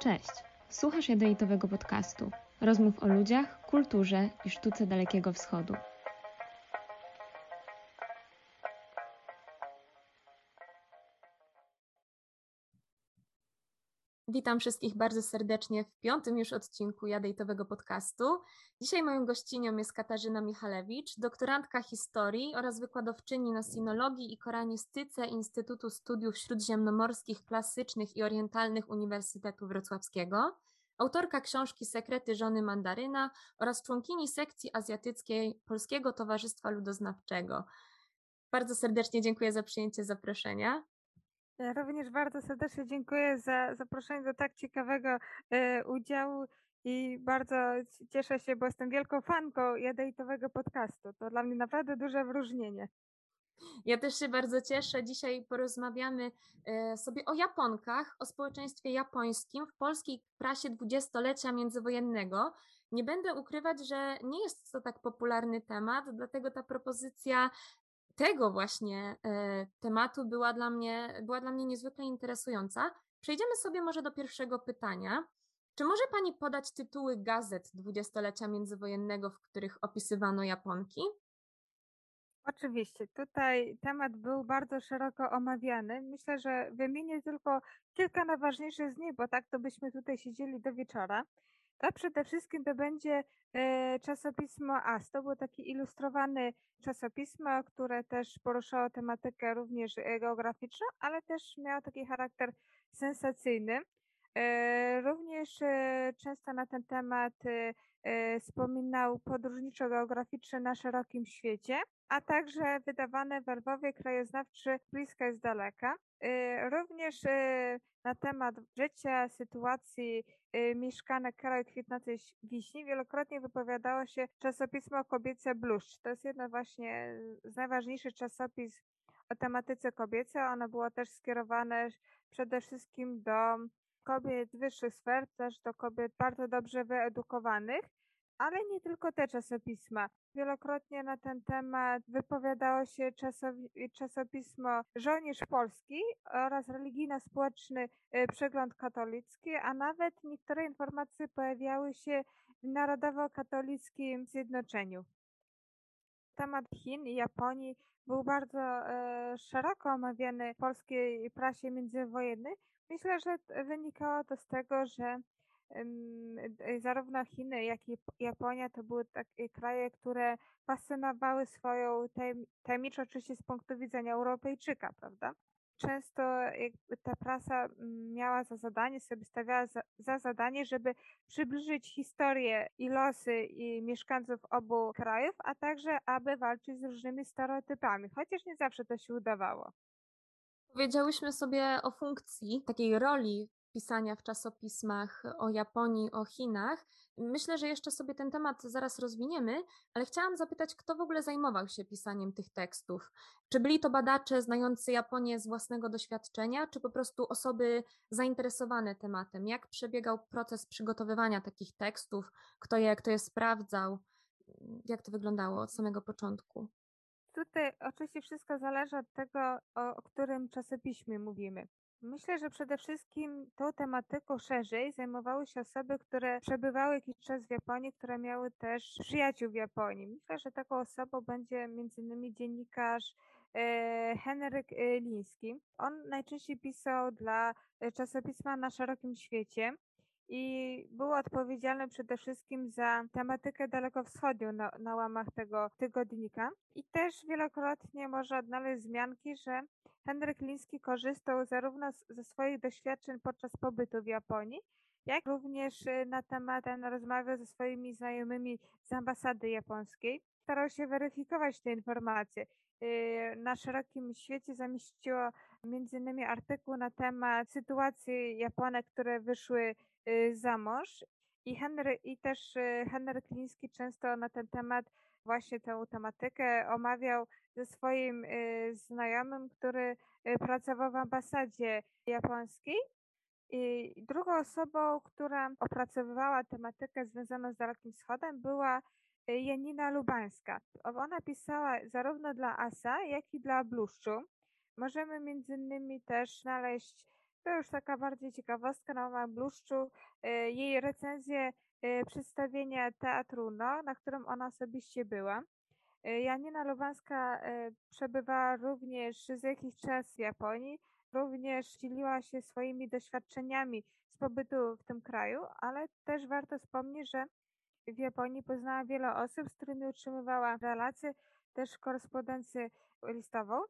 Cześć, słuchasz jadowitowego podcastu. Rozmów o ludziach, kulturze i sztuce Dalekiego Wschodu. Witam wszystkich bardzo serdecznie w piątym już odcinku Jadejtowego podcastu. Dzisiaj moją gościnią jest Katarzyna Michalewicz, doktorantka historii oraz wykładowczyni na sinologii i koranistyce Instytutu Studiów Śródziemnomorskich, Klasycznych i Orientalnych Uniwersytetu Wrocławskiego, autorka książki Sekrety żony mandaryna oraz członkini sekcji azjatyckiej Polskiego Towarzystwa Ludoznawczego. Bardzo serdecznie dziękuję za przyjęcie zaproszenia. Ja również bardzo serdecznie dziękuję za zaproszenie do tak ciekawego e, udziału i bardzo cieszę się, bo jestem wielką fanką jadejtowego podcastu. To dla mnie naprawdę duże wyróżnienie. Ja też się bardzo cieszę. Dzisiaj porozmawiamy e, sobie o Japonkach, o społeczeństwie japońskim w polskiej prasie dwudziestolecia międzywojennego. Nie będę ukrywać, że nie jest to tak popularny temat, dlatego ta propozycja tego właśnie e, tematu była dla mnie, była dla mnie niezwykle interesująca. Przejdziemy sobie może do pierwszego pytania. Czy może Pani podać tytuły gazet dwudziestolecia międzywojennego, w których opisywano Japonki? Oczywiście, tutaj temat był bardzo szeroko omawiany. Myślę, że wymienię tylko kilka najważniejszych z nich, bo tak to byśmy tutaj siedzieli do wieczora. To przede wszystkim to będzie e, czasopismo AS. To było takie ilustrowane czasopismo, które też poruszało tematykę również e, geograficzną, ale też miało taki charakter sensacyjny. E, również często na ten temat wspominał podróżniczo-geograficzny na szerokim świecie, a także wydawane w Lwowie krajoznawczy bliska jest daleka. Również na temat życia, sytuacji y, mieszkanek kraju kwitnącej wiśni wielokrotnie wypowiadało się czasopismo kobiece Bluszcz. To jest jedno właśnie z najważniejszych czasopis o tematyce kobiecej. Ono było też skierowane przede wszystkim do kobiet wyższych sfer, też do kobiet bardzo dobrze wyedukowanych ale nie tylko te czasopisma. Wielokrotnie na ten temat wypowiadało się czasopismo Żołnierz Polski oraz religijno-społeczny y, Przegląd Katolicki, a nawet niektóre informacje pojawiały się w Narodowo-Katolickim Zjednoczeniu. Temat Chin i Japonii był bardzo e, szeroko omawiany w polskiej prasie międzywojennej. Myślę, że wynikało to z tego, że Y, zarówno Chiny, jak i Japonia to były takie kraje, które fascynowały swoją tajemniczą oczywiście z punktu widzenia Europejczyka, prawda? Często ta prasa miała za zadanie, sobie stawiała za, za zadanie, żeby przybliżyć historię i losy i mieszkańców obu krajów, a także aby walczyć z różnymi stereotypami, chociaż nie zawsze to się udawało. Powiedziałyśmy sobie o funkcji, takiej roli pisania w czasopismach o Japonii, o Chinach. Myślę, że jeszcze sobie ten temat zaraz rozwiniemy, ale chciałam zapytać, kto w ogóle zajmował się pisaniem tych tekstów? Czy byli to badacze znający Japonię z własnego doświadczenia, czy po prostu osoby zainteresowane tematem? Jak przebiegał proces przygotowywania takich tekstów? Kto je, kto je sprawdzał? Jak to wyglądało od samego początku? Tutaj oczywiście wszystko zależy od tego, o, o którym czasopiśmie mówimy. Myślę, że przede wszystkim tą tematyką szerzej zajmowały się osoby, które przebywały jakiś czas w Japonii, które miały też przyjaciół w Japonii. Myślę, że taką osobą będzie m.in. dziennikarz e, Henryk e, Liński. On najczęściej pisał dla e, czasopisma na szerokim świecie i był odpowiedzialny przede wszystkim za tematykę dalekowschodnią na, na łamach tego tygodnika. I też wielokrotnie można odnaleźć wzmianki, że Henryk Liński korzystał zarówno ze swoich doświadczeń podczas pobytu w Japonii, jak również y, na temat ten rozmawiał ze swoimi znajomymi z ambasady japońskiej. Starał się weryfikować te informacje. Y, na szerokim świecie zamieściło m.in. artykuł na temat sytuacji Japonek, które wyszły y, za mąż. I, Henry, I też Henryk Liński często na ten temat właśnie tę tematykę omawiał ze swoim y, znajomym, który y, pracował w ambasadzie japońskiej. I drugą osobą, która opracowywała tematykę związaną z Dalekim Wschodem, była y, Janina Lubańska. Ona pisała zarówno dla ASA, jak i dla Bluszczu. Możemy między innymi też znaleźć To już taka bardziej ciekawostka na bluszczu. Jej recenzję e, przedstawienia teatru No, na którym ona osobiście była. E, Janina Lubańska przebywała również z jakiś czas w Japonii, również dzieliła się swoimi doświadczeniami z pobytu w tym kraju, ale też warto wspomnieć, że w Japonii poznała wiele osób, z którymi utrzymywała relacje, też korespondencję listową.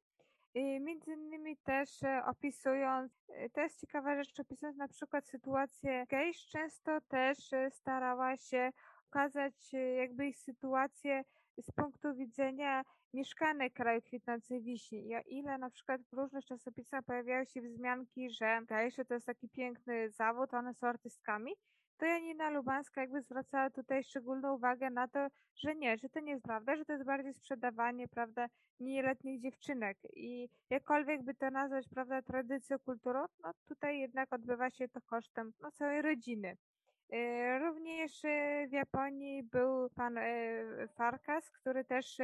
Między innymi też e, opisując, e, to jest ciekawa rzecz, opisując na przykład sytuację gejsz, często też e, starała się ukazać jakby ich sytuację z punktu widzenia mieszkanek kraju kwitnącej wiśni. I ile na przykład w różnych czasopismach pojawiały się wzmianki, że gejsze to jest taki piękny zawód, one są artystkami, to Janina Lubańska jakby zwracała tutaj szczególną uwagę na to, że nie, że to nie jest prawda, że to jest bardziej sprzedawanie, prawda, nieletnich dziewczynek i jakkolwiek by to nazwać, prawda, tradycją, kulturą, no tutaj jednak odbywa się to kosztem no, całej rodziny. Y, również y, w Japonii był pan y, Farkas, który też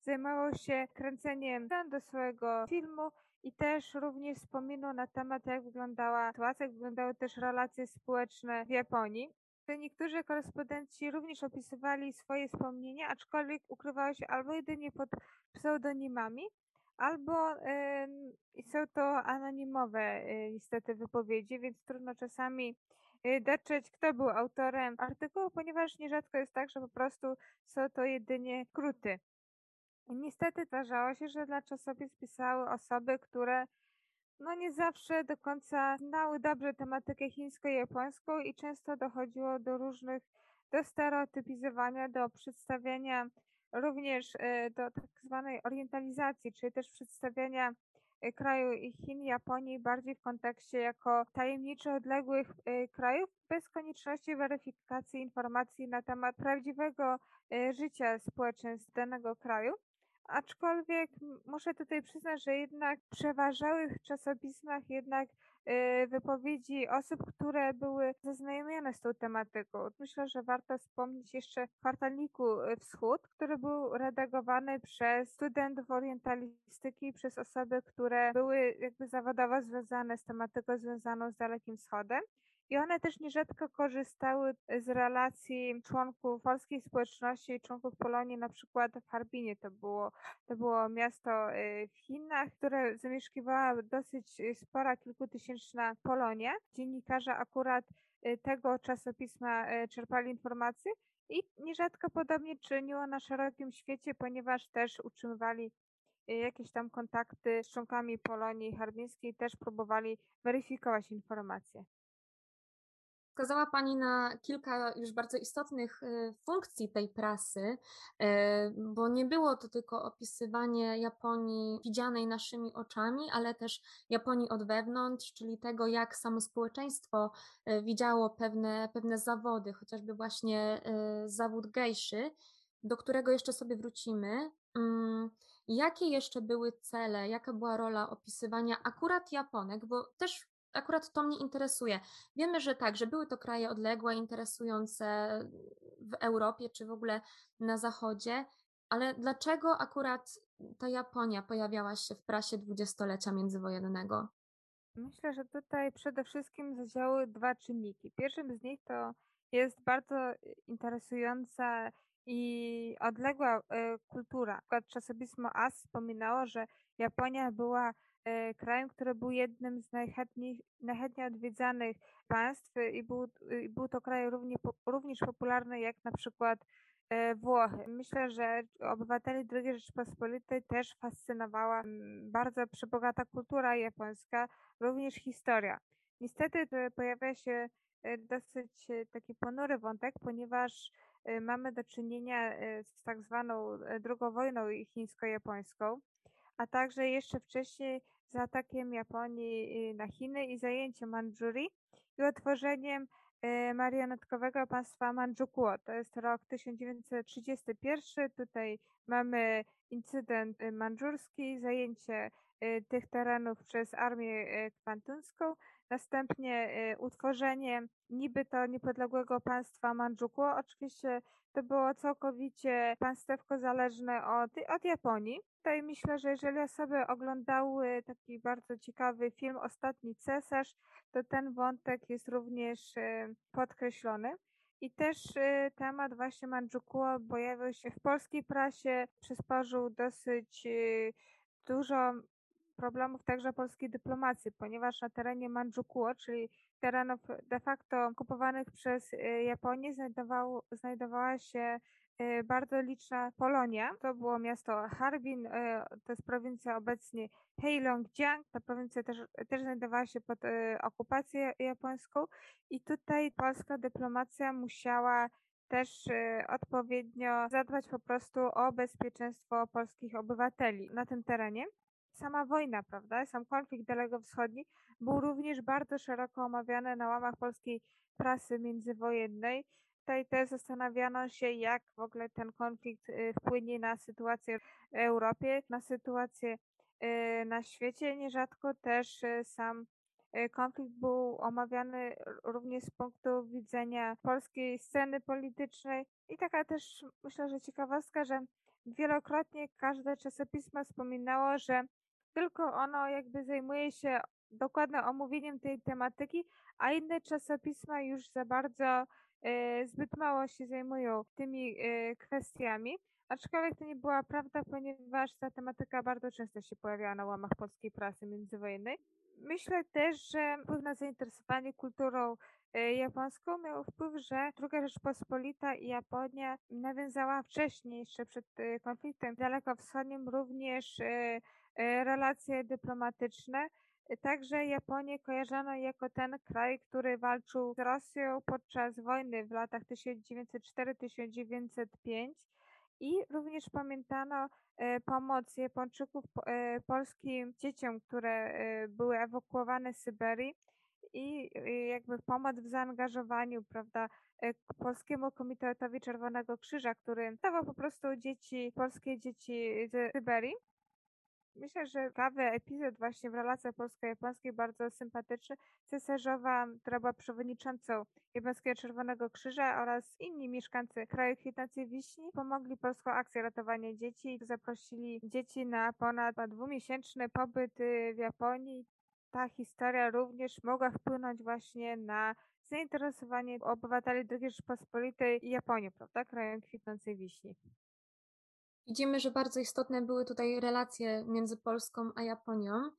zajmował się kręceniem do swojego filmu i też również wspominał na temat, jak wyglądała sytuacja, jak wyglądały też relacje społeczne w Japonii. Niektórzy korespondenci również opisywali swoje wspomnienia, aczkolwiek ukrywały się albo jedynie pod pseudonimami, albo y, są to anonimowe y, niestety wypowiedzi, więc trudno czasami y, dotrzeć, kto był autorem artykułu, ponieważ nierzadko jest tak, że po prostu są to jedynie skróty. Niestety zdarzało się, że dla czasopism pisały osoby, które no nie zawsze do końca znały dobrze tematykę chińsko-japońską i często dochodziło do różnych, do stereotypizowania, do przedstawiania również e, do tak zwanej orientalizacji, czyli też przedstawiania e, kraju Chin, Japonii bardziej w kontekście jako tajemniczo odległych e, krajów, bez konieczności weryfikacji informacji na temat prawdziwego życia społeczeństw danego kraju. Aczkolwiek muszę tutaj przyznać, że jednak przeważały w czasopismach jednak y, wypowiedzi osób, które były zaznajomione z tą tematyką. Myślę, że warto wspomnieć jeszcze kwartalniku y, Wschód, który był redagowany przez studentów orientalistyki, przez osoby, które były jakby zawodowo związane z tematyką związaną z Dalekim Wschodem. I one też nierzadko korzystały z relacji członków polskiej społeczności i członków Polonii, na przykład w Harbinie to było, to było miasto y, w Chinach, które zamieszkiwała dosyć spora, kilkutysięczna Polonia. Dziennikarze akurat tego czasopisma czerpali informacje i nierzadko podobnie czyniło na szerokim świecie, ponieważ też utrzymywali jakieś tam kontakty z członkami Polonii Harbińskiej, też próbowali weryfikować informacje. Wskazała Pani na kilka już bardzo istotnych y, funkcji tej prasy, y, bo nie było to tylko opisywanie Japonii widzianej naszymi oczami, ale też Japonii od wewnątrz, czyli tego, jak samo społeczeństwo y, widziało pewne, pewne zawody, chociażby właśnie zawód gejszy, do którego jeszcze sobie wrócimy. Mm, jakie jeszcze były cele, jaka była rola opisywania akurat Japonek, bo też akurat to mnie interesuje. Wiemy, że tak, że były to kraje odległe, interesujące w Europie czy w ogóle na Zachodzie, ale dlaczego akurat ta Japonia pojawiała się w prasie dwudziestolecia międzywojennego? Myślę, że tutaj przede wszystkim zadziałały dwa czynniki. Pierwszym z nich to jest bardzo interesująca i odległa e, kultura. Przykład czasopismo AS wspominało, że Japonia była krajem, który był jednym z najchętniej, najchętniej odwiedzanych państw i był, i był to kraj równie, również popularny jak na przykład e, Włochy. Myślę, że obywateli II Rzeczypospolitej też fascynowała mm, bardzo przebogata kultura japońska, również historia. Niestety pojawia się e, dosyć taki ponury wątek, ponieważ mamy do czynienia z tak zwaną drugą wojną chińsko-japońską, a także jeszcze wcześniej z atakiem Japonii y, na Chiny i zajęciem Mandżurii i utworzeniem y, marionetkowego państwa Mandżukuo. To jest rok 1931. Tutaj mamy incydent y, mandżurski, zajęcie tych terenów przez armię kwantuńską, następnie utworzenie niby to niepodległego państwa Mandżukuo. Oczywiście to było całkowicie państewko zależne od, od Japonii. Tutaj myślę, że jeżeli osoby oglądały taki bardzo ciekawy film Ostatni Cesarz, to ten wątek jest również podkreślony. I też y, temat właśnie Mandżukuo pojawił się w polskiej prasie, przysporzył dosyć y, dużo problemów także polskiej dyplomacji, ponieważ na terenie Mandżukuo, czyli terenów de facto okupowanych przez y, Japonię, znajdowała się Y, bardzo liczna Polonia. To było miasto Harbin, y, to jest prowincja obecnie Heilongjiang. Ta prowincja też, też znajdowała się pod okupacją japońską i tutaj polska dyplomacja musiała też odpowiednio zadbać po prostu o bezpieczeństwo polskich obywateli na tym terenie. Sama wojna, prawda, sam konflikt dalekowschodni był również bardzo szeroko omawiany na łamach polskiej prasy międzywojennej tutaj też zastanawiano się, jak w ogóle ten konflikt y, wpłynie na sytuację w Europie, na sytuację y, na świecie. Nierzadko też y, sam konflikt był omawiany również z punktu widzenia polskiej sceny politycznej. I taka też myślę, że ciekawostka, że wielokrotnie każde czasopismo wspominało, że tylko ono jakby zajmuje się dokładnym omówieniem tej tematyki, a inne czasopisma już za bardzo E, zbyt mało się zajmują tymi e, kwestiami. Aczkolwiek to nie była prawda, ponieważ ta tematyka bardzo często się pojawiała na łamach polskiej prasy międzywojennej. Myślę też, że wpływ na zainteresowanie kulturą e, japońską miał wpływ, że II Rzeczpospolita i Japonia nawiązała wcześniej, jeszcze przed konfliktem dalekowschodnim, również relacje dyplomatyczne. Także Japonię kojarzono jako ten kraj, który walczył z Rosją podczas wojny w latach 1904-1905 i również pamiętano e, pomoc Japończyków e, polskim dzieciom, które były ewakuowane z Syberii. I jakby pomoc w zaangażowaniu, prawda, Polskiemu Komitetowi Czerwonego Krzyża, który dawał po prostu dzieci, polskie dzieci z Syberii. Myślę, że ciekawy epizod właśnie w relacjach polsko-japońskich, bardzo sympatyczny. Cesarzowa, która była przewodniczącą Japońskiego Czerwonego Krzyża oraz inni mieszkańcy kraju kwitnącej wiśni pomogli polską akcję ratowania dzieci zaprosili dzieci na ponad dwumiesięczny pobyt y, w Japonii. Ta historia również mogła wpłynąć właśnie na zainteresowanie obywateli II Rzeczypospolitej i Japonii, prawda, krajem kwitnącej wiśni. Widzimy, że bardzo istotne były tutaj relacje między Polską a Japonią.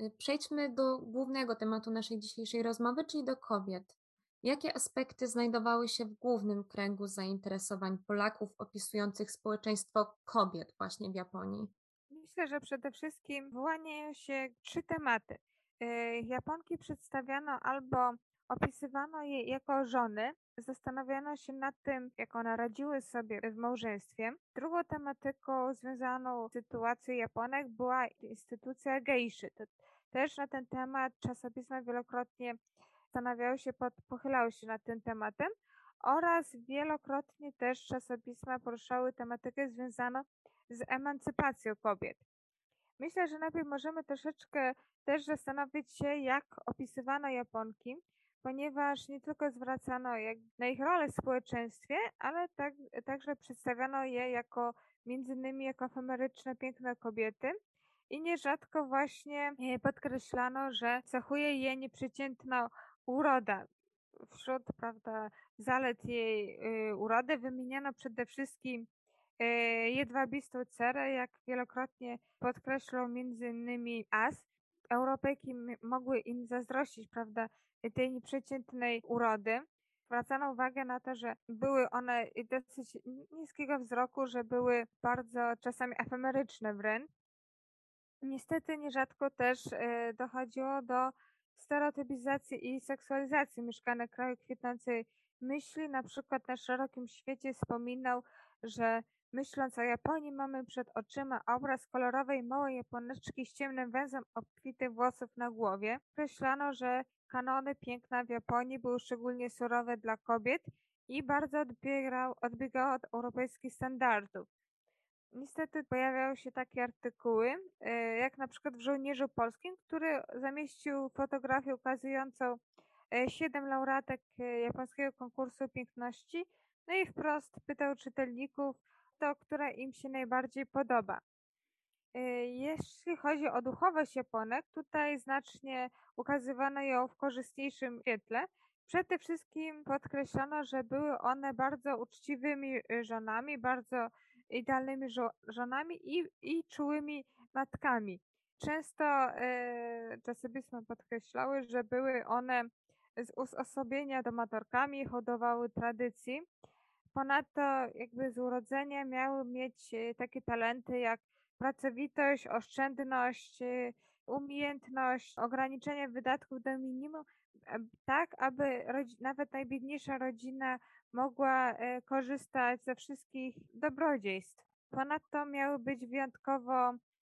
Y, przejdźmy do głównego tematu naszej dzisiejszej rozmowy, czyli do kobiet. Jakie aspekty znajdowały się w głównym kręgu zainteresowań Polaków opisujących społeczeństwo kobiet właśnie w Japonii? Myślę, że przede wszystkim wyłaniają się trzy tematy. Y, Japonki przedstawiano albo opisywano je jako żony, Zastanawiano się nad tym, jak one radziły sobie w małżeństwie. Drugą tematyką związaną z sytuacją Japonek była instytucja geiszy. To też na ten temat czasopisma wielokrotnie zastanawiały się, pod, pochylały się nad tym tematem oraz wielokrotnie też czasopisma poruszały tematykę związaną z emancypacją kobiet. Myślę, że najpierw możemy troszeczkę też zastanowić się, jak opisywano Japonki ponieważ nie tylko zwracano na ich rolę w społeczeństwie, ale tak, także przedstawiano je jako między innymi jako efemeryczne, piękne kobiety. I nierzadko właśnie e, podkreślano, że cechuje je nieprzeciętna uroda. Wśród prawda, zalet jej y, urody wymieniano przede wszystkim y, jedwabistą cerę, jak wielokrotnie podkreślał między innymi As. Europejki mogły im zazdrościć, prawda, tej nieprzeciętnej urody. Zwracano uwagę na to, że były one dosyć niskiego wzroku, że były bardzo czasami efemeryczne wręcz. Niestety nierzadko też e, dochodziło do stereotypizacji i seksualizacji mieszkanek kraju kwitnącej myśli. Na przykład na szerokim świecie wspominał, że myśląc o Japonii mamy przed oczyma obraz kolorowej małej japoneczki z ciemnym węzłem obfitych włosów na głowie. Określano, że Kanony piękna w Japonii były szczególnie surowe dla kobiet i bardzo odbiegał, odbiegały od europejskich standardów. niestety pojawiały się takie artykuły, e, jak na przykład w Żołnierzu Polskim, który zamieścił fotografię ukazującą e, siedem laureatek e, japońskiego konkursu piękności, no i wprost pytał czytelników, to która im się najbardziej podoba. E, Jeśli chodzi o duchowość Japonek, tutaj znacznie ukazywano ją w korzystniejszym świetle. Przede wszystkim podkreślono, że były one bardzo uczciwymi y, żonami, bardzo idealnymi żo- żonami i, i czułymi matkami. Często e, czasopisma podkreślały, że były one z uosobienia domatorkami, hodowały tradycji. Ponadto jakby z urodzenia miały mieć e, takie talenty jak pracowitość, oszczędność, umiejętność, ograniczenie wydatków do minimum, e, tak aby nawet najbiedniejsza rodzina mogła e, korzystać ze wszystkich dobrodziejstw. Ponadto miały być wyjątkowo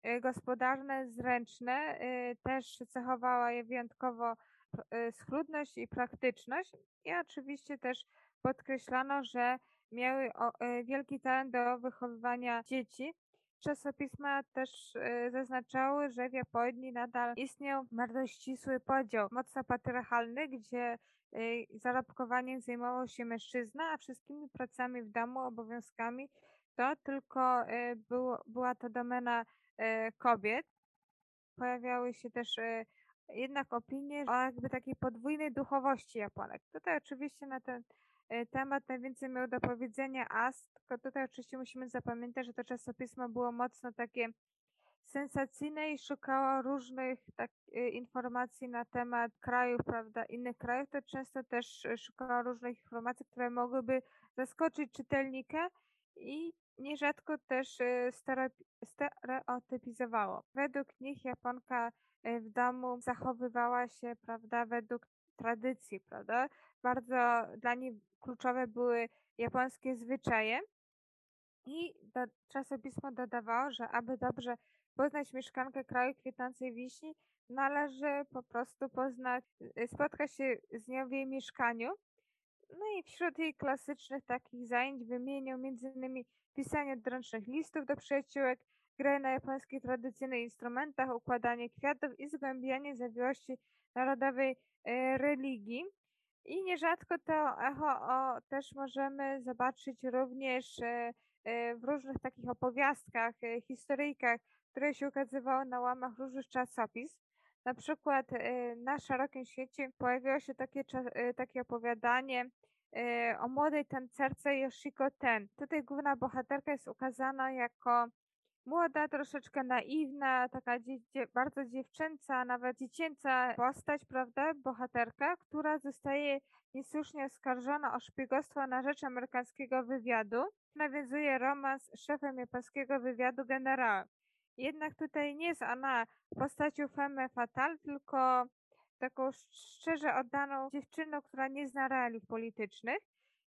e, gospodarne, zręczne, też cechowała je wyjątkowo schludność i praktyczność i oczywiście też podkreślano, że miały wielki talent do wychowywania dzieci. Czasopisma też e, zaznaczały, że w Japonii nadal istniał bardzo ścisły podział, mocno patriarchalny, gdzie e, zarobkowaniem zajmował się mężczyzna, a wszystkimi pracami w domu, obowiązkami to tylko e, było, była to domena kobiet. Pojawiały się też jednak opinie o jakby takiej podwójnej duchowości Japonek. Tutaj oczywiście na ten temat najwięcej miał do powiedzenia AS, tylko tutaj oczywiście musimy zapamiętać, że to czasopismo było mocno takie sensacyjne i szukało różnych tak, e, informacji na temat krajów, prawda, innych krajów, to często też e, szukało różnych informacji, które mogłyby zaskoczyć czytelnika i nierzadko też e, stereotypizowało. Według nich Japonka e, w domu zachowywała się, prawda, według tradycji, prawda? Bardzo dla niej kluczowe były japońskie zwyczaje. I do, czasopismo dodawało, że aby dobrze poznać mieszkankę kraju kwitnącej wiśni, należy po prostu poznać, y, spotkać się z nią w jej mieszkaniu. No i wśród jej klasycznych takich zajęć wymienił m.in. pisanie odręcznych listów do przyjaciółek, grę na japońskich tradycyjnych instrumentach, układanie kwiatów i zgłębianie zawiłości narodowej e, religii. I nierzadko to echo o, też możemy zobaczyć również e, e, w różnych takich opowiastkach, e, historyjkach, które się ukazywały na łamach różnych czasopism. Na przykład na szerokim świecie pojawiło się takie, takie opowiadanie o młodej tancerce Yoshiko Ten. Tutaj główna bohaterka jest ukazana jako młoda, troszeczkę naiwna, taka bardzo dziewczęca, nawet dziecięca postać, prawda, bohaterka, która zostaje niesłusznie oskarżona o szpiegostwo na rzecz amerykańskiego wywiadu. Nawiązuje romans z szefem japońskiego wywiadu generałem. Jednak tutaj nie jest ona postacią femme fatale, tylko taką sz- szczerze oddaną dziewczyną, która nie zna realiów politycznych.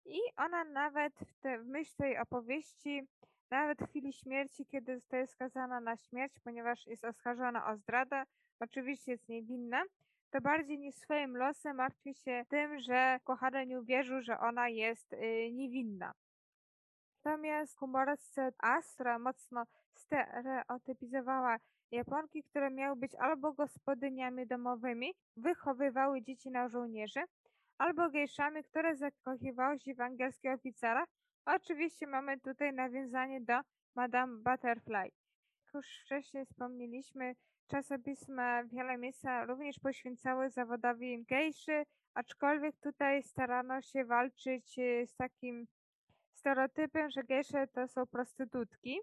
I ona nawet w, te, w myśl tej opowieści, nawet w chwili śmierci, kiedy zostaje skazana na śmierć, ponieważ jest oskarżona o zdradę, oczywiście jest niewinna, to bardziej niż swoim losem martwi się tym, że kochany nie uwierzył, że ona jest y, niewinna. Natomiast humorystce Astra mocno stereotypizowała Japonki, które miały być albo gospodyniami domowymi, wychowywały dzieci na żołnierzy, albo gejszami, które zakochiwały się w angielskich oficerach. Oczywiście mamy tutaj nawiązanie do Madame Butterfly. Jak już wcześniej wspomnieliśmy, czasopisma wiele miejsca również poświęcały zawodowi gejszy, aczkolwiek tutaj starano się walczyć e, z takim stereotypem, że gejsze to są prostytutki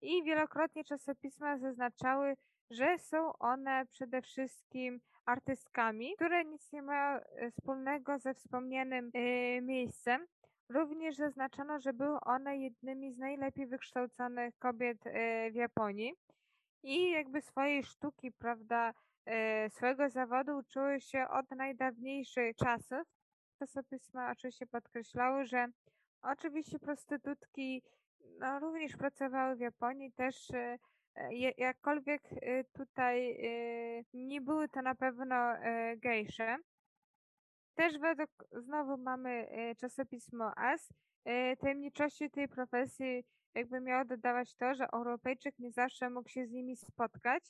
i wielokrotnie czasopisma zaznaczały, że są one przede wszystkim artystkami, które nic nie mają e, wspólnego ze wspomnianym e, miejscem. Również zaznaczono, że były one jednymi z najlepiej wykształconych kobiet e, w Japonii i jakby swojej sztuki, prawda, e, swojego zawodu uczyły się od najdawniejszych czasów. Czasopisma oczywiście podkreślały, że oczywiście prostytutki no, również pracowały w Japonii, też je- jakkolwiek tutaj nie były to na pewno gejsze. Też według, znowu mamy e, czasopismo AS, e, tajemniczości tej profesji jakby miało dodawać to, że Europejczyk nie zawsze mógł się z nimi spotkać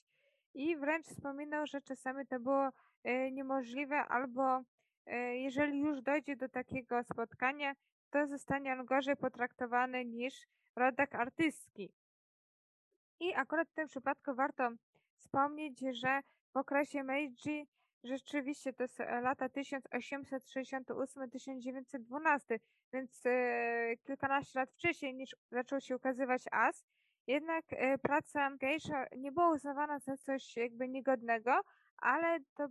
i wręcz wspominał, że czasami to było e, niemożliwe albo jeżeli już dojdzie do takiego spotkania, to zostanie on gorzej potraktowany niż rodak artystki. I akurat w tym przypadku warto wspomnieć, że w okresie Meiji rzeczywiście to są lata 1868-1912, więc e, kilkanaście lat wcześniej niż zaczął się ukazywać As. Jednak e, praca Geisha nie była uznawana za coś jakby niegodnego, ale to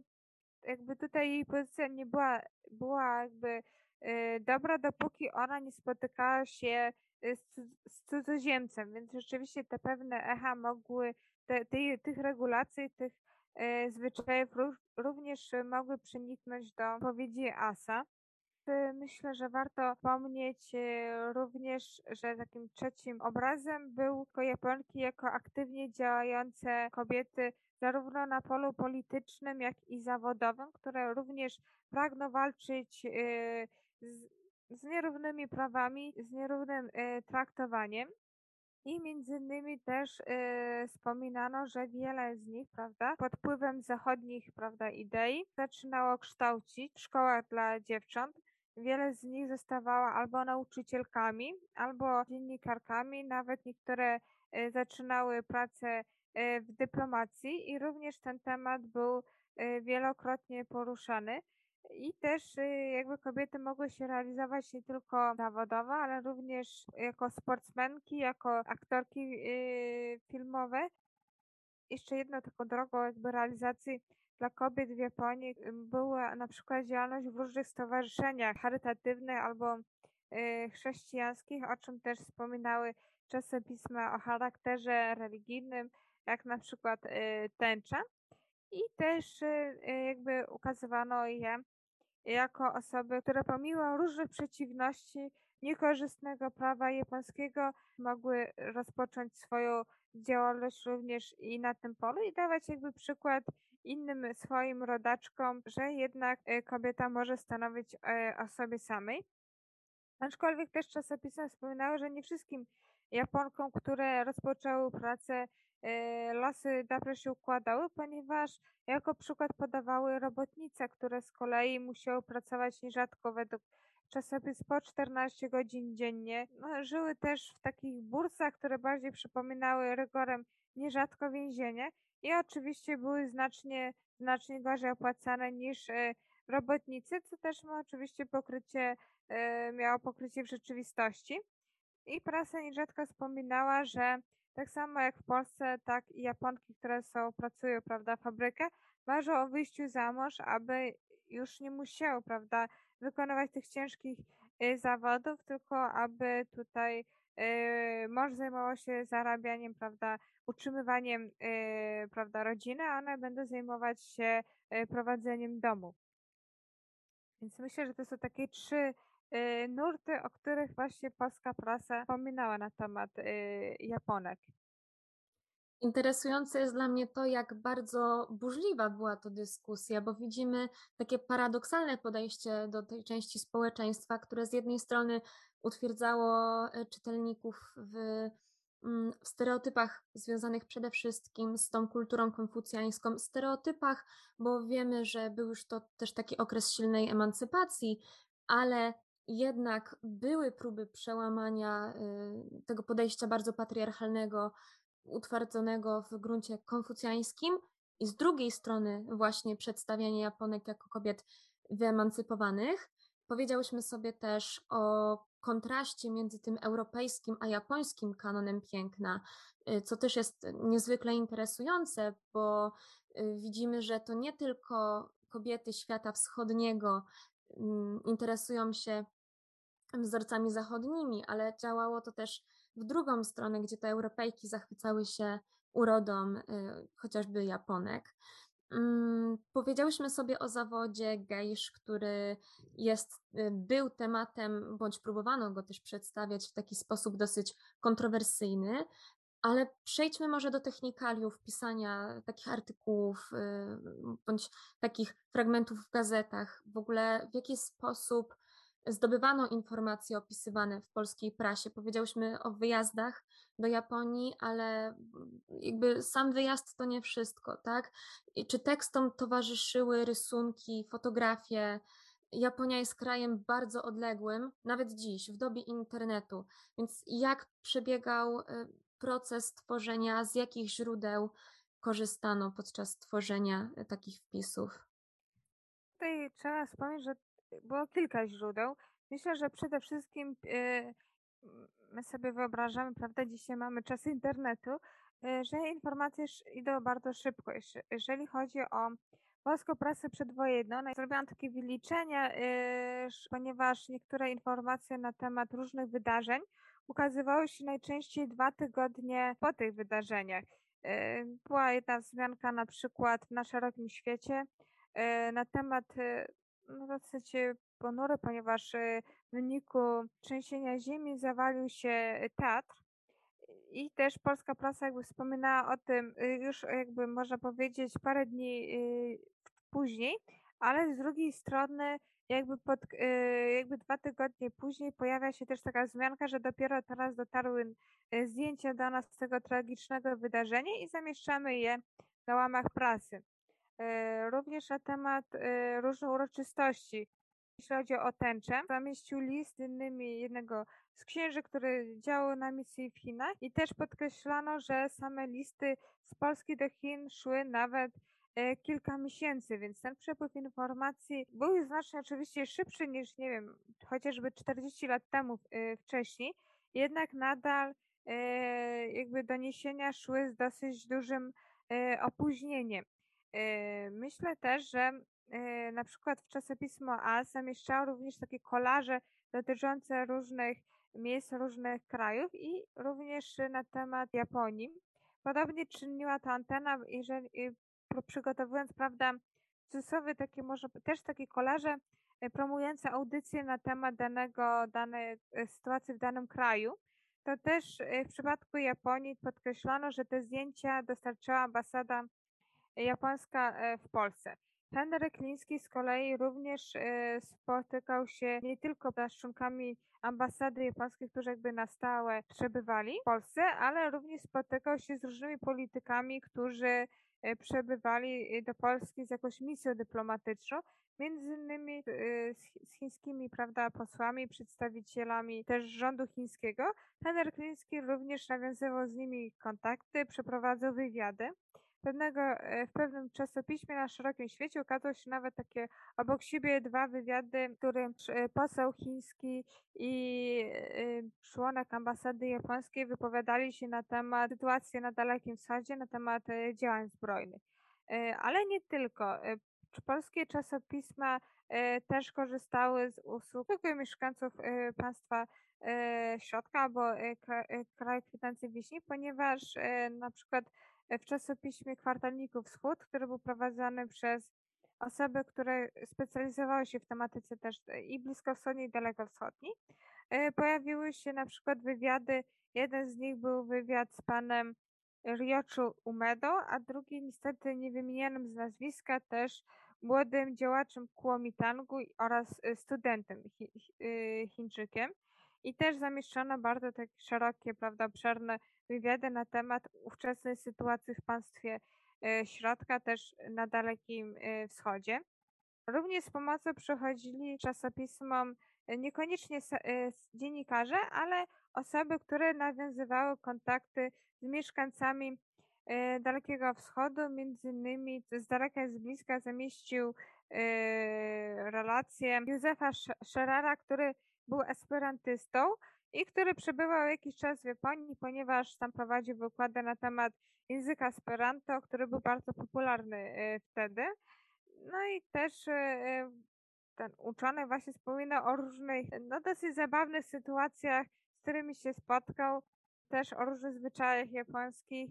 jakby tutaj jej pozycja nie była, była jakby e, dobra, dopóki ona nie spotykała się z, cudzoziemcem, więc rzeczywiście te pewne echa mogły, te, te, tych regulacji, tych zwyczajów również mogły przeniknąć do powiedzi Asa. Myślę, że warto wspomnieć e, również, że takim trzecim obrazem był Japonki jako aktywnie działające kobiety zarówno na polu politycznym, jak i zawodowym, które również pragną walczyć e, z, z nierównymi prawami, z nierównym e, traktowaniem. I między innymi też y, wspominano, że wiele z nich, prawda, pod wpływem zachodnich, prawda, idei zaczynało kształcić w szkołach dla dziewcząt. Wiele z nich zostawało albo nauczycielkami, albo dziennikarkami, nawet niektóre y, zaczynały pracę y, w dyplomacji i również ten temat był wielokrotnie poruszany. I też y, jakby kobiety mogły się realizować nie tylko zawodowo, ale również jako sportsmenki, jako aktorki y, filmowe. Jeszcze jedną taką drogą jakby realizacji dla kobiet w Japonii była na przykład działalność w różnych stowarzyszeniach charytatywnych albo y, chrześcijańskich, o czym też wspominały czasopisma o charakterze religijnym, jak na przykład Tęcza. I też jakby ukazywano je jako osoby, które pomimo różnych przeciwności, niekorzystnego prawa japońskiego mogły rozpocząć swoją działalność również i na tym polu i dawać jakby przykład innym swoim rodaczkom, że jednak e, kobieta może stanowić o sobie samej. Aczkolwiek też czasopisy wspominały, że nie wszystkim Japonkom, które rozpoczęły pracę E, losy dobrze się układały, ponieważ jako przykład podawały robotnice, które z kolei musiały pracować nierzadko według czasopis po 14 godzin dziennie. No, żyły też w takich bursach, które bardziej przypominały rygorem nierzadko więzienie i oczywiście były znacznie, znacznie gorzej opłacane niż e, robotnicy, co też ma oczywiście pokrycie, e, miało pokrycie w rzeczywistości. I prasa nierzadko wspominała, że tak samo jak w Polsce, tak i Japonki, które są, pracują, prawda, w fabrykę, marzą o wyjściu za mąż, aby już nie musiały, prawda, wykonywać tych ciężkich y, zawodów, tylko aby tutaj y, mąż zajmował się zarabianiem, prawda, utrzymywaniem, y, prawda, rodziny, a one będą zajmować się prowadzeniem domu. Więc myślę, że to są takie trzy Y, nurty, o których właśnie polska prasa wspominała na temat y, Japonek. Interesujące jest dla mnie to, jak bardzo burzliwa była to dyskusja, bo widzimy takie paradoksalne podejście do tej części społeczeństwa, które z jednej strony utwierdzało y, czytelników w, mm, w stereotypach związanych przede wszystkim z tą kulturą konfucjańską, stereotypach, bo wiemy, że był już to też taki okres silnej emancypacji, ale jednak były próby przełamania y, tego podejścia bardzo patriarchalnego, utwardzonego w gruncie konfucjańskim, i z drugiej strony właśnie przedstawianie Japonek jako kobiet wyemancypowanych. Powiedziałyśmy sobie też o kontraście między tym europejskim a japońskim kanonem piękna, y, co też jest niezwykle interesujące, bo y, widzimy, że to nie tylko kobiety świata wschodniego interesują się wzorcami zachodnimi, ale działało to też w drugą stronę, gdzie te Europejki zachwycały się urodą y, chociażby Japonek. Mm, powiedziałyśmy sobie o zawodzie gejsz, który jest, y, był tematem, bądź próbowano go też przedstawiać w taki sposób dosyć kontrowersyjny, ale przejdźmy może do technikaliów pisania takich artykułów, y, bądź takich fragmentów w gazetach. W ogóle w jaki sposób zdobywano informacje opisywane w polskiej prasie. Powiedziałyśmy o wyjazdach do Japonii, ale jakby sam wyjazd to nie wszystko, tak? I czy tekstom towarzyszyły rysunki, fotografie? Japonia jest krajem bardzo odległym, nawet dziś, w dobie internetu. Więc jak przebiegał y, proces tworzenia, z jakich źródeł korzystano podczas tworzenia y, takich wpisów? Tutaj trzeba wspomnieć, że było kilka źródeł. Myślę, że przede wszystkim yy, my sobie wyobrażamy, prawda, dzisiaj mamy czas internetu, yy, że informacje idą bardzo szybko. Jeżeli chodzi o polską prasę przedwojenną, no zrobiłam takie wyliczenia, ponieważ niektóre informacje na temat różnych wydarzeń ukazywały się najczęściej dwa tygodnie po tych wydarzeniach. Była jedna wzmianka na przykład na szerokim świecie na temat no, dosyć ponury, ponieważ w wyniku trzęsienia ziemi zawalił się teatr i też polska prasa jakby wspominała o tym już jakby można powiedzieć parę dni później, ale z drugiej strony jakby, pod, jakby dwa tygodnie później pojawia się też taka wzmianka, że dopiero teraz dotarły zdjęcia do nas z tego tragicznego wydarzenia i zamieszczamy je na łamach prasy. E, również na temat różnych uroczystości. Jeśli chodzi o tęczę, zamieścił list innymi jednego z księży, który działał na misji w Chinach i też podkreślano, że same listy z Polski do Chin szły nawet kilka miesięcy, więc ten przepływ informacji był znacznie oczywiście szybszy niż, nie wiem, chociażby 40 lat temu wcześniej, jednak nadal jakby doniesienia szły z dosyć dużym opóźnieniem. Myślę też, że na przykład w czasopismo A zamieszczało również takie kolaże dotyczące różnych miejsc, różnych krajów i również na temat Japonii. Podobnie czyniła to antena, jeżeli przygotowując, prawda, cudzysłowie takie może też takie kolaże yy, promujące audycje na temat danego, danej sytuacji w danym kraju. To też w przypadku Japonii podkreślono, że te zdjęcia dostarczała ambasada japońska e, w Polsce. Henryk Kliński z kolei również e, spotykał się nie tylko z członkami ambasady japońskiej, którzy jakby na stałe przebywali w Polsce, ale również spotykał się z różnymi politykami, którzy e, przebywali do Polski z jakąś misją dyplomatyczną, między innymi z chińskimi prawda, posłami, przedstawicielami też rządu chińskiego. Henryk Kliński również nawiązywał z nimi kontakty, przeprowadzał wywiady pewnego, e, w pewnym czasopiśmie na szerokim świecie ukazały się nawet takie obok siebie dwa wywiady, w którym e, poseł chiński i e, członek ambasady japońskiej wypowiadali się na temat sytuacji na Dalekim Wschodzie, na temat działań zbrojnych. Ale nie tylko. Polskie czasopisma też korzystały z usług mieszkańców państwa środka albo kraju kwitancji wiśni, ponieważ na przykład w czasopiśmie Kwartalników Wschód, który był prowadzony przez osoby, które specjalizowały się w tematyce też i bliskowschodniej, i dalekowschodniej. E, pojawiły się na przykład wywiady, jeden z nich był wywiad z panem Ryoczu Umedo, a drugi niestety niewymienionym z nazwiska też młodym działaczem Kuomitangu oraz e, studentem e, Chińczykiem. I też zamieszczono bardzo takie szerokie, prawda, obszerne wywiady na temat ówczesnej sytuacji w państwie e, środka, też na Dalekim e, Wschodzie. Również z pomocą przychodzili czasopismom e, niekoniecznie dziennikarze, ale osoby, które nawiązywały kontakty z mieszkańcami Dalekiego Wschodu, między innymi z daleka i z bliska zamieścił relację Józefa Scherera, który był esperantystą i który przebywał jakiś czas w Japonii, ponieważ tam prowadził wykłady na temat języka Esperanto, który był bardzo popularny e, wtedy. No i też e, e, ten uczony właśnie wspomina o różnych, no dosyć zabawnych sytuacjach, z którymi się spotkał, też o różnych zwyczajach japońskich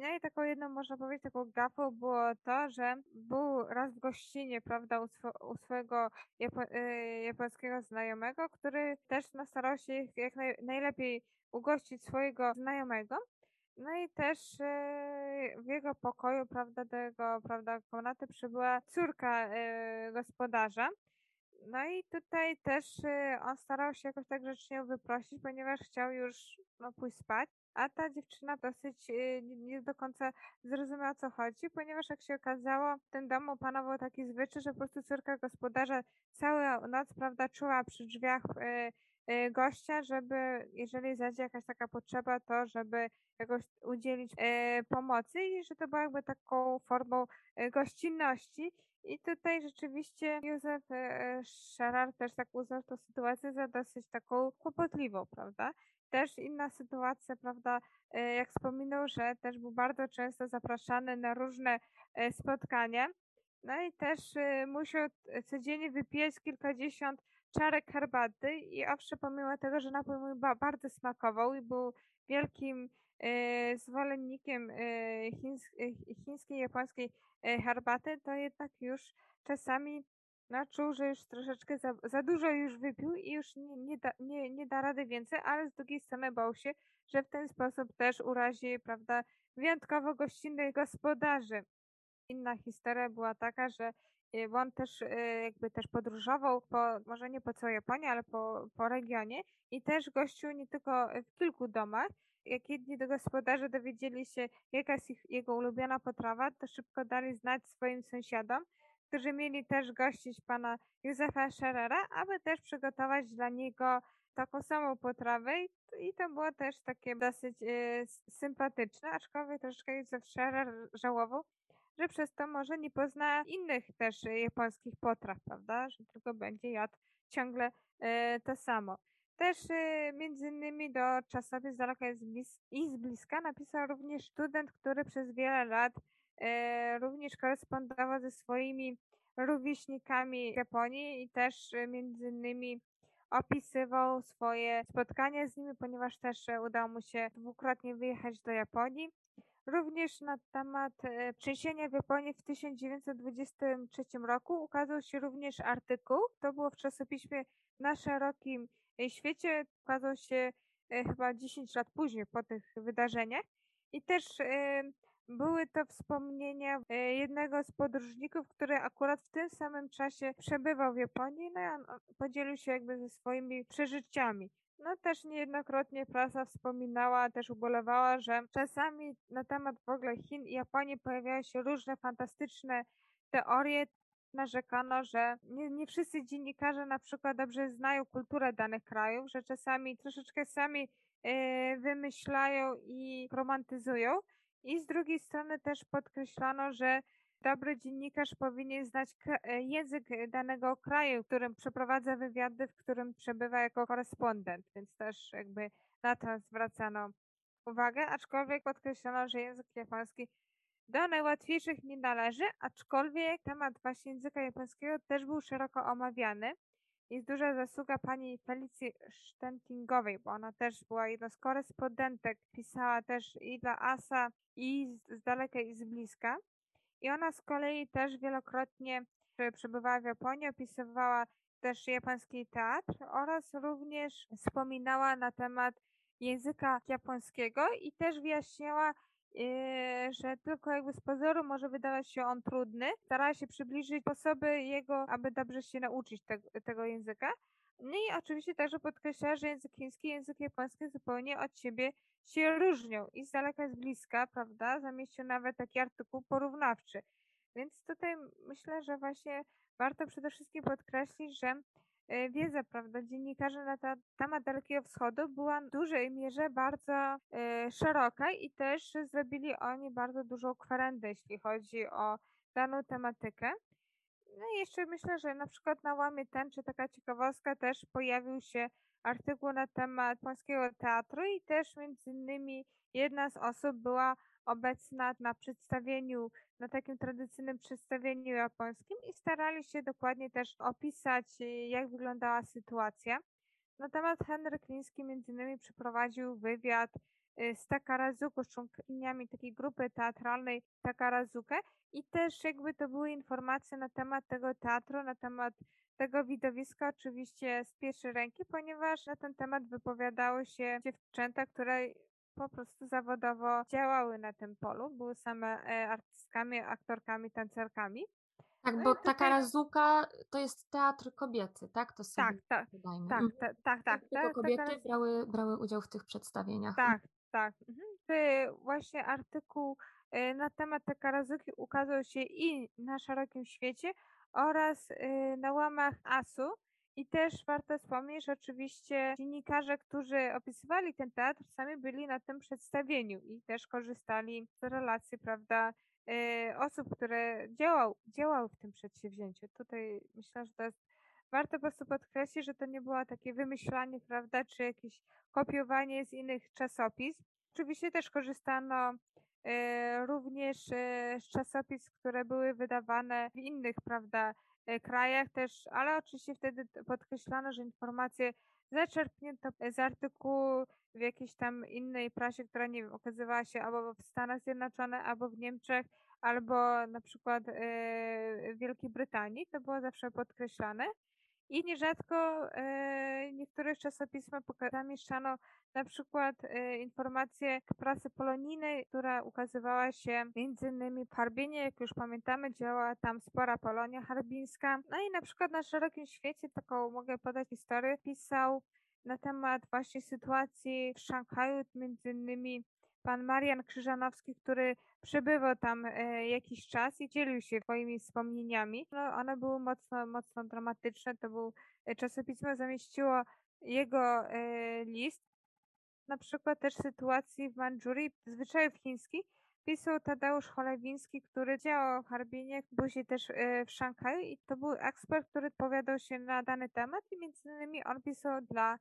no i taką jedną, można powiedzieć, taką gafą było to, że był raz w gościnie, prawda, u, swo, u swojego japo, y, japońskiego znajomego, który też starał się jak naj, najlepiej ugościć swojego znajomego. No i też y, w jego pokoju, prawda, do jego, prawda, komnaty przybyła córka gospodarza. No i tutaj też on starał się jakoś tak grzecznie wyprosić, ponieważ chciał już no, pójść spać, a ta dziewczyna dosyć y, nie- do końca zrozumiała o co chodzi, ponieważ jak się okazało, w tym domu panował taki zwyczaj, że po prostu córka gospodarza całą noc, prawda, czuła przy drzwiach y, y, gościa, żeby jeżeli zajdzie jakaś taka potrzeba, to żeby jakoś udzielić pomocy i że to była jakby taką formą gościnności. I tutaj rzeczywiście Józef Scherer też tak uznał tę sytuację za dosyć taką kłopotliwą, prawda? Też inna sytuacja, prawda, e, jak wspominał, że też był bardzo często zapraszany na różne e, spotkania. No i też e, musiał codziennie wypijać kilkadziesiąt czarek herbaty i owszem, pomimo tego, że napój ba- bardzo smakował i był wielkim zwolennikiem chińs- chińskiej, japońskiej herbaty, to jednak już czasami no, czuł, że już troszeczkę za, za dużo już wypił i już nie, nie, da, nie, nie da rady więcej, ale z drugiej strony bał się, że w ten sposób też urazi, prawda, wyjątkowo gościnnych gospodarzy. Inna historia była taka, że e, on też e, jakby też podróżował po, może nie po całej Japonii, ale po, po regionie i też gościł nie tylko w kilku domach. Jak jedni do gospodarze dowiedzieli się, jaka jest ich, jego ulubiona potrawa, to szybko dali znać swoim sąsiadom, którzy mieli też gościć pana Józefa Scherera, aby też przygotować dla niego taką samą potrawę i, to było też takie dosyć s- sympatyczne, aczkolwiek troszeczkę Józef Scherer żałował, że przez to może nie pozna innych też japońskich potraw, prawda? Że tylko będzie jadł ciągle e, to samo. Też między innymi do czasopism z daleka i z bliska napisał również student, który przez wiele lat również korespondował ze swoimi rówieśnikami w Japonii i też e, między innymi opisywał swoje spotkania z nimi, ponieważ też e, udało mu się dwukrotnie wyjechać do Japonii. Również na temat e, trzęsienia w Japonii w 1923 roku ukazał się również artykuł. To było w czasopiśmie Na Szerokim e, Świecie. Ukazał się e, chyba 10 lat później po tych wydarzeniach. I też e, były to wspomnienia e, jednego z podróżników, który akurat w tym samym czasie przebywał w Japonii, no i on podzielił się jakby ze swoimi przeżyciami. No też niejednokrotnie prasa wspominała, też ubolewała, że czasami na temat w ogóle Chin i Japonii pojawiają się różne fantastyczne teorie. Narzekano, że nie, nie wszyscy dziennikarze na przykład dobrze znają kulturę danych krajów, że czasami troszeczkę sami e, wymyślają i romantyzują. I z drugiej strony też podkreślano, że dobry dziennikarz powinien znać e, język danego kraju, w którym przeprowadza wywiady, w którym przebywa jako korespondent, więc też jakby na to zwracano uwagę, aczkolwiek podkreślono, że język japoński do najłatwiejszych nie należy, aczkolwiek temat właśnie języka japońskiego też był szeroko omawiany. Jest duża zasługa pani Felicji Sztentingowej, bo ona też była jedną z korespondentek, pisała też i dla ASA, i z, z daleka, i z bliska. I ona z kolei też wielokrotnie e, przebywała w Japonii, opisywała też japoński teatr oraz również wspominała na temat języka japońskiego i też wyjaśniała, że tylko jakby z pozoru może wydawać się on trudny. Starała się przybliżyć sposoby jego, aby dobrze się nauczyć tego, tego języka. No i oczywiście także podkreślała, że język chiński i język japoński zupełnie od siebie się różnią i z daleka z bliska, prawda? Zamieścił nawet taki artykuł porównawczy. Więc tutaj myślę, że właśnie warto przede wszystkim podkreślić, że wiedza, prawda, dziennikarzy na ta, temat Dalekiego Wschodu była w dużej mierze bardzo e, szeroka i też zrobili oni bardzo dużą kwerendę, jeśli chodzi o daną tematykę. No i jeszcze myślę, że na przykład na łamie ten, czy taka ciekawostka, też pojawił się artykuł na temat polskiego teatru i też między innymi jedna z osób była obecna na przedstawieniu, na takim tradycyjnym przedstawieniu japońskim i starali się dokładnie też opisać, y, jak wyglądała sytuacja. Na temat Henryk Liński między innymi przeprowadził wywiad y, z Takarazuku, z członkiniami takiej grupy teatralnej Takarazuke i też jakby to były informacje na temat tego teatru, na temat tego widowiska oczywiście z pierwszej ręki, ponieważ na ten temat wypowiadały się dziewczęta, które po prostu zawodowo działały na tym polu, były same e, artystkami, aktorkami, tancerkami. Tak, No bo i tutaj Takarazuka to jest teatr kobiety, tak? To sobie tak, tak, tak, Mhm. ta- tak, tak. Tylko kobiety brały, brały udział w tych przedstawieniach. Tak, tak. Mhm. Właśnie artykuł e, na temat Takarazuki ukazał się i na szerokim świecie oraz e, na łamach ASU. I też warto wspomnieć, że oczywiście dziennikarze, którzy opisywali ten teatr, sami byli na tym przedstawieniu i też korzystali z relacji, prawda, e, osób, które działał, działały w tym przedsięwzięciu. Tutaj myślę, że to jest warto po prostu podkreślić, że to nie było takie wymyślanie, prawda, czy jakieś kopiowanie z innych czasopism. Oczywiście też korzystano e, również e, z czasopism, które były wydawane w innych, prawda, krajach też, ale oczywiście wtedy podkreślano, że informacje zaczerpnięto z artykułu w jakiejś tam innej prasie, która nie wiem, okazywała się albo w Stanach Zjednoczonych, albo w Niemczech, albo na przykład e, w Wielkiej Brytanii. To było zawsze podkreślane. I nierzadko e, niektórych czasopismach poka- zamieszczano na przykład e, informacje prasy polonijnej, która ukazywała się między innymi w Harbinie, jak już pamiętamy, działała tam spora Polonia harbińska. No i na przykład na szerokim świecie, taką mogę podać historię, pisał na temat właśnie sytuacji w Szanghaju, między innymi pan Marian Krzyżanowski, który przebywał tam e, jakiś czas i dzielił się swoimi wspomnieniami. No, one były mocno, mocno dramatyczne. To był e, czasopismo zamieściło jego e, list. Na przykład też sytuacji w Mandżurii, zwyczajów chińskich, pisał Tadeusz Cholewiński, który działał w Harbinie, później też w Szanghaju i to był ekspert, który odpowiadał się na dany temat i między innymi on pisał dla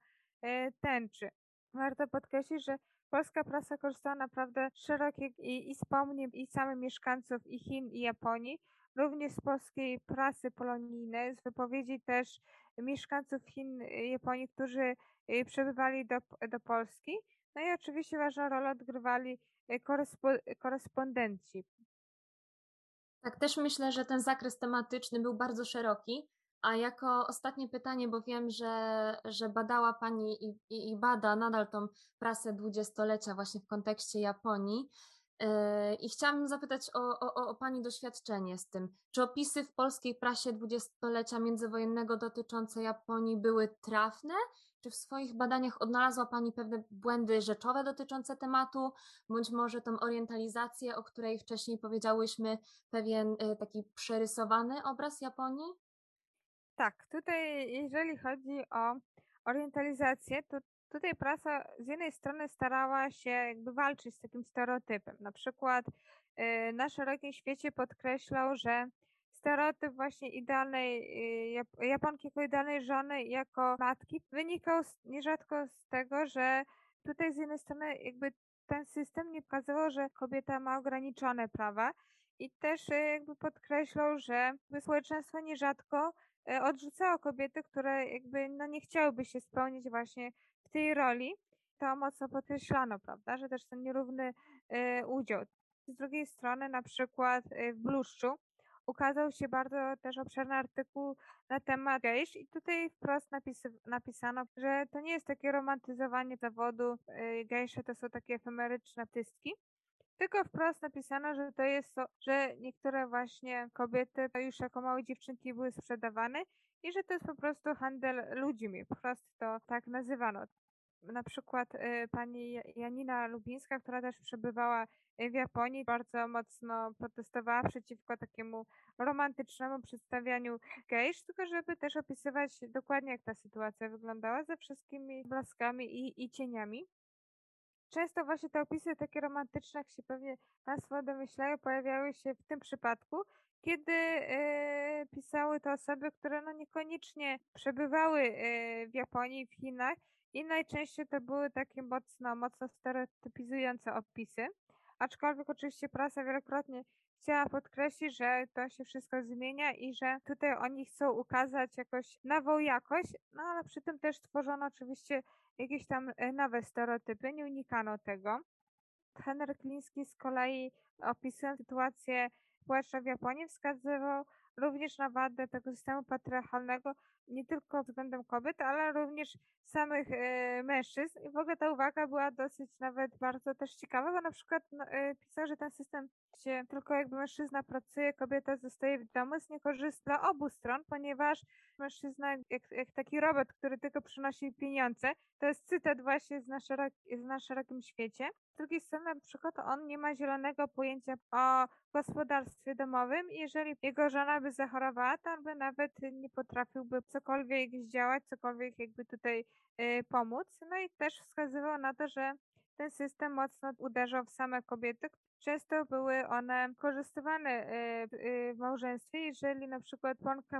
tęczy. Warto podkreślić, że polska prasa korzystała naprawdę z szerokich i, i wspomnień i samych mieszkańców i Chin i Japonii, również z polskiej prasy polonijnej, z wypowiedzi też mieszkańców Chin i Japonii, którzy y, przybywali do, do Polski. No i oczywiście ważną rolę odgrywali y, korespo- korespondenci. Tak, też myślę, że ten zakres tematyczny był bardzo szeroki. A jako ostatnie pytanie, bo wiem, że, że badała Pani i, i, i bada nadal tą prasę dwudziestolecia właśnie w kontekście Japonii. Yy, I chciałabym zapytać o, o, o Pani doświadczenie z tym. Czy opisy w polskiej prasie dwudziestolecia międzywojennego dotyczące Japonii były trafne? Czy w swoich badaniach odnalazła Pani pewne błędy rzeczowe dotyczące tematu, bądź może tą orientalizację, o której wcześniej powiedziałyśmy, pewien y, taki przerysowany obraz Japonii? Tak, tutaj jeżeli chodzi o orientalizację, to tutaj prasa z jednej strony starała się jakby walczyć z takim stereotypem. Na przykład y, na szerokim świecie podkreślał, że stereotyp właśnie idealnej y, Jap- Japonki jako idealnej żony, jako matki wynikał nierzadko z tego, że tutaj z jednej strony jakby ten system nie pokazywał, że kobieta ma ograniczone prawa i też y, jakby podkreślał, że społeczeństwo nierzadko odrzucało kobiety, które jakby no nie chciałyby się spełnić właśnie w tej roli. To mocno podkreślano, prawda, że też ten nierówny e, udział. Z drugiej strony na przykład e, w Bluszczu ukazał się bardzo też obszerny artykuł na temat gejsz i tutaj wprost napisy, napisano, że to nie jest takie romantyzowanie zawodu, e, gejsze to są takie efemeryczne artystki, tylko wprost napisano, że to jest że niektóre właśnie kobiety już jako małe dziewczynki były sprzedawane i że to jest po prostu handel ludźmi. Po prostu to tak nazywano. Na przykład y, pani Ja- Janina Lubińska, która też przebywała y, w Japonii, bardzo mocno protestowała przeciwko takiemu romantycznemu przedstawianiu gejsz, tylko żeby też opisywać dokładnie, jak ta sytuacja wyglądała ze wszystkimi blaskami i, i cieniami. Często właśnie te opisy takie romantyczne, jak się pewnie Państwo domyślają, pojawiały się w tym przypadku, kiedy e, pisały to osoby, które no niekoniecznie przebywały e, w Japonii, w Chinach i najczęściej to były takie mocno, mocno stereotypizujące opisy. Aczkolwiek oczywiście prasa wielokrotnie chciała podkreślić, że to się wszystko zmienia i że tutaj oni chcą ukazać jakoś nową jakość, no ale przy tym też tworzono oczywiście jakieś tam e, nowe stereotypy, nie unikano tego. Henryk Kliński z kolei opisując sytuację społeczną w Japonii wskazywał również na wadę tego systemu patriarchalnego, nie tylko względem kobiet, ale również samych e, mężczyzn. I w ogóle ta uwaga była dosyć nawet bardzo też ciekawa, bo na przykład no, e, pisał, że ten system, gdzie tylko jakby mężczyzna pracuje, kobieta zostaje w domu, jest niekorzystny dla obu stron, ponieważ mężczyzna jak, jak taki robot, który tylko przynosi pieniądze, to jest cytat właśnie z na, z na szerokim świecie. Z drugiej strony na przykład on nie ma zielonego pojęcia o gospodarstwie domowym. Jeżeli jego żona by zachorowała, to on by nawet nie potrafiłby cokolwiek zdziałać, cokolwiek jakby tutaj y, pomóc. No i też wskazywał na to, że ten system mocno uderzał w same kobiety. Często były one korzystywane y, y, w małżeństwie, jeżeli na przykład członka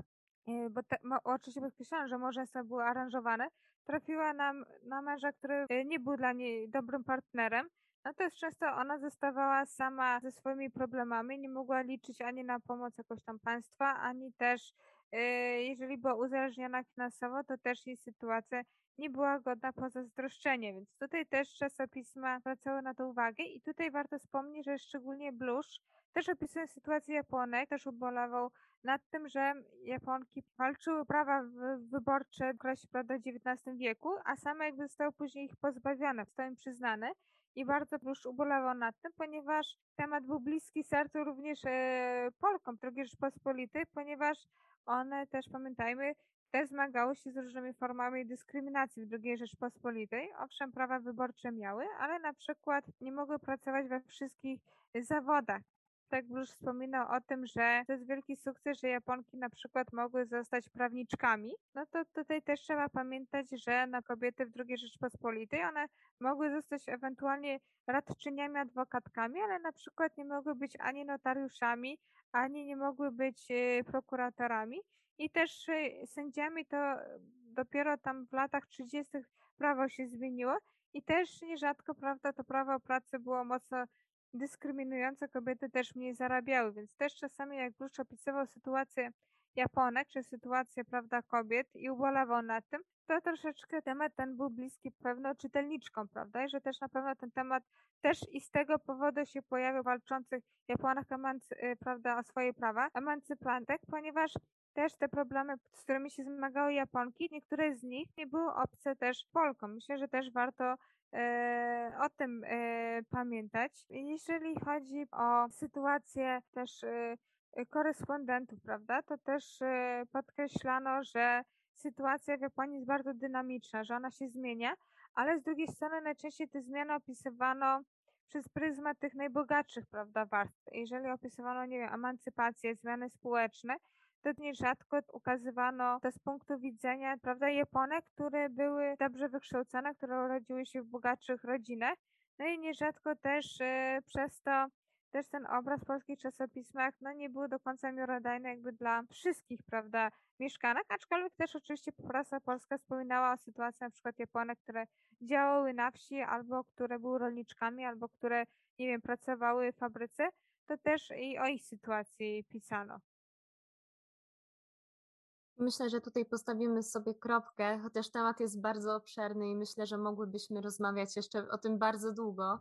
bo te, oczywiście podkreślałam, że małżeństwo było aranżowane, trafiła na, męża, który nie był dla niej dobrym partnerem, no to jest często ona zostawała sama ze swoimi problemami, nie mogła liczyć ani na pomoc jakoś tam państwa, ani też jeżeli była uzależniona finansowo, to też jej sytuacja nie była godna pozazdroszczenia, więc tutaj też czasopisma zwracały na to uwagę. I tutaj warto wspomnieć, że szczególnie Blusz też opisując sytuację Japonek, też ubolewał nad tym, że Japonki walczyły prawa wyborcze w okresie XIX wieku, a same jakby zostały później ich pozbawione, zostały im przyznane. I bardzo już ubolewał nad tym, ponieważ temat był bliski sercu również e, Polkom II Rzeczpospolitej, ponieważ one też, pamiętajmy, też zmagały się z różnymi formami dyskryminacji w II Rzeczpospolitej. Owszem, prawa wyborcze miały, ale na przykład nie mogły pracować we wszystkich zawodach tak już wspominał o tym, że to jest wielki sukces, że Japonki na przykład mogły zostać prawniczkami, no to tutaj też trzeba pamiętać, że na kobiety w II Rzeczpospolitej one mogły zostać ewentualnie radczyniami, adwokatkami, ale na przykład nie mogły być ani notariuszami, ani nie mogły być e, prokuratorami i też e, sędziami to dopiero tam w latach 30. prawo się zmieniło i też nierzadko, prawda, to prawo pracy było mocno dyskryminujące kobiety też mniej zarabiały, więc też czasami jak Bruce opisywał sytuację Japonek, czy sytuację, prawda, kobiet i ubolewał nad tym, to troszeczkę temat ten był bliski pewno czytelniczkom, prawda, i że też na pewno ten temat też i z tego powodu się pojawił walczących Japonek, emancy, y, prawda, o swoje prawa, emancypantek, ponieważ też te problemy, z którymi się zmagały Japonki, niektóre z nich nie były obce też Polkom. Myślę, że też warto o tym e, pamiętać. Jeżeli chodzi o sytuację też e, korespondentów, prawda, to też podkreślano, że sytuacja w Japonii jest bardzo dynamiczna, że ona się zmienia, ale z drugiej strony najczęściej te zmiany opisywano przez pryzmat tych najbogatszych, prawda, warstw. Jeżeli opisywano, nie wiem, emancypację, zmiany społeczne, to nierzadko ukazywano to z punktu widzenia, prawda, Japonek, które były dobrze wykształcone, które urodziły się w bogatszych rodzinach. No i nierzadko też y, przez to też ten obraz w polskich czasopismach no, nie był do końca miarodajny jakby dla wszystkich, prawda, mieszkanek, aczkolwiek też oczywiście prasa polska wspominała o sytuacji na przykład Japonek, które działały na wsi, albo które były rolniczkami, albo które, nie wiem, pracowały w fabryce, to też i o ich sytuacji pisano. Myślę, że tutaj postawimy sobie kropkę, chociaż temat jest bardzo obszerny i myślę, że mogłybyśmy rozmawiać jeszcze o tym bardzo długo.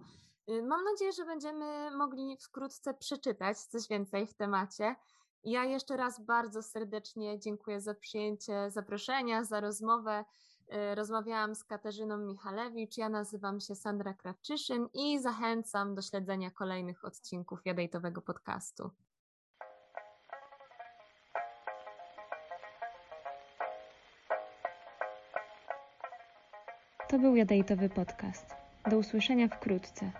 Y, mam nadzieję, że będziemy mogli wkrótce przeczytać coś więcej w temacie. Ja jeszcze raz bardzo serdecznie dziękuję za przyjęcie zaproszenia, za rozmowę. Y, rozmawiałam z Katarzyną Michalewicz, ja nazywam się Sandra Krawczyszyn i zachęcam do śledzenia kolejnych odcinków Jadejtowego podcastu. To był Jadejtowy Podcast. Do usłyszenia wkrótce.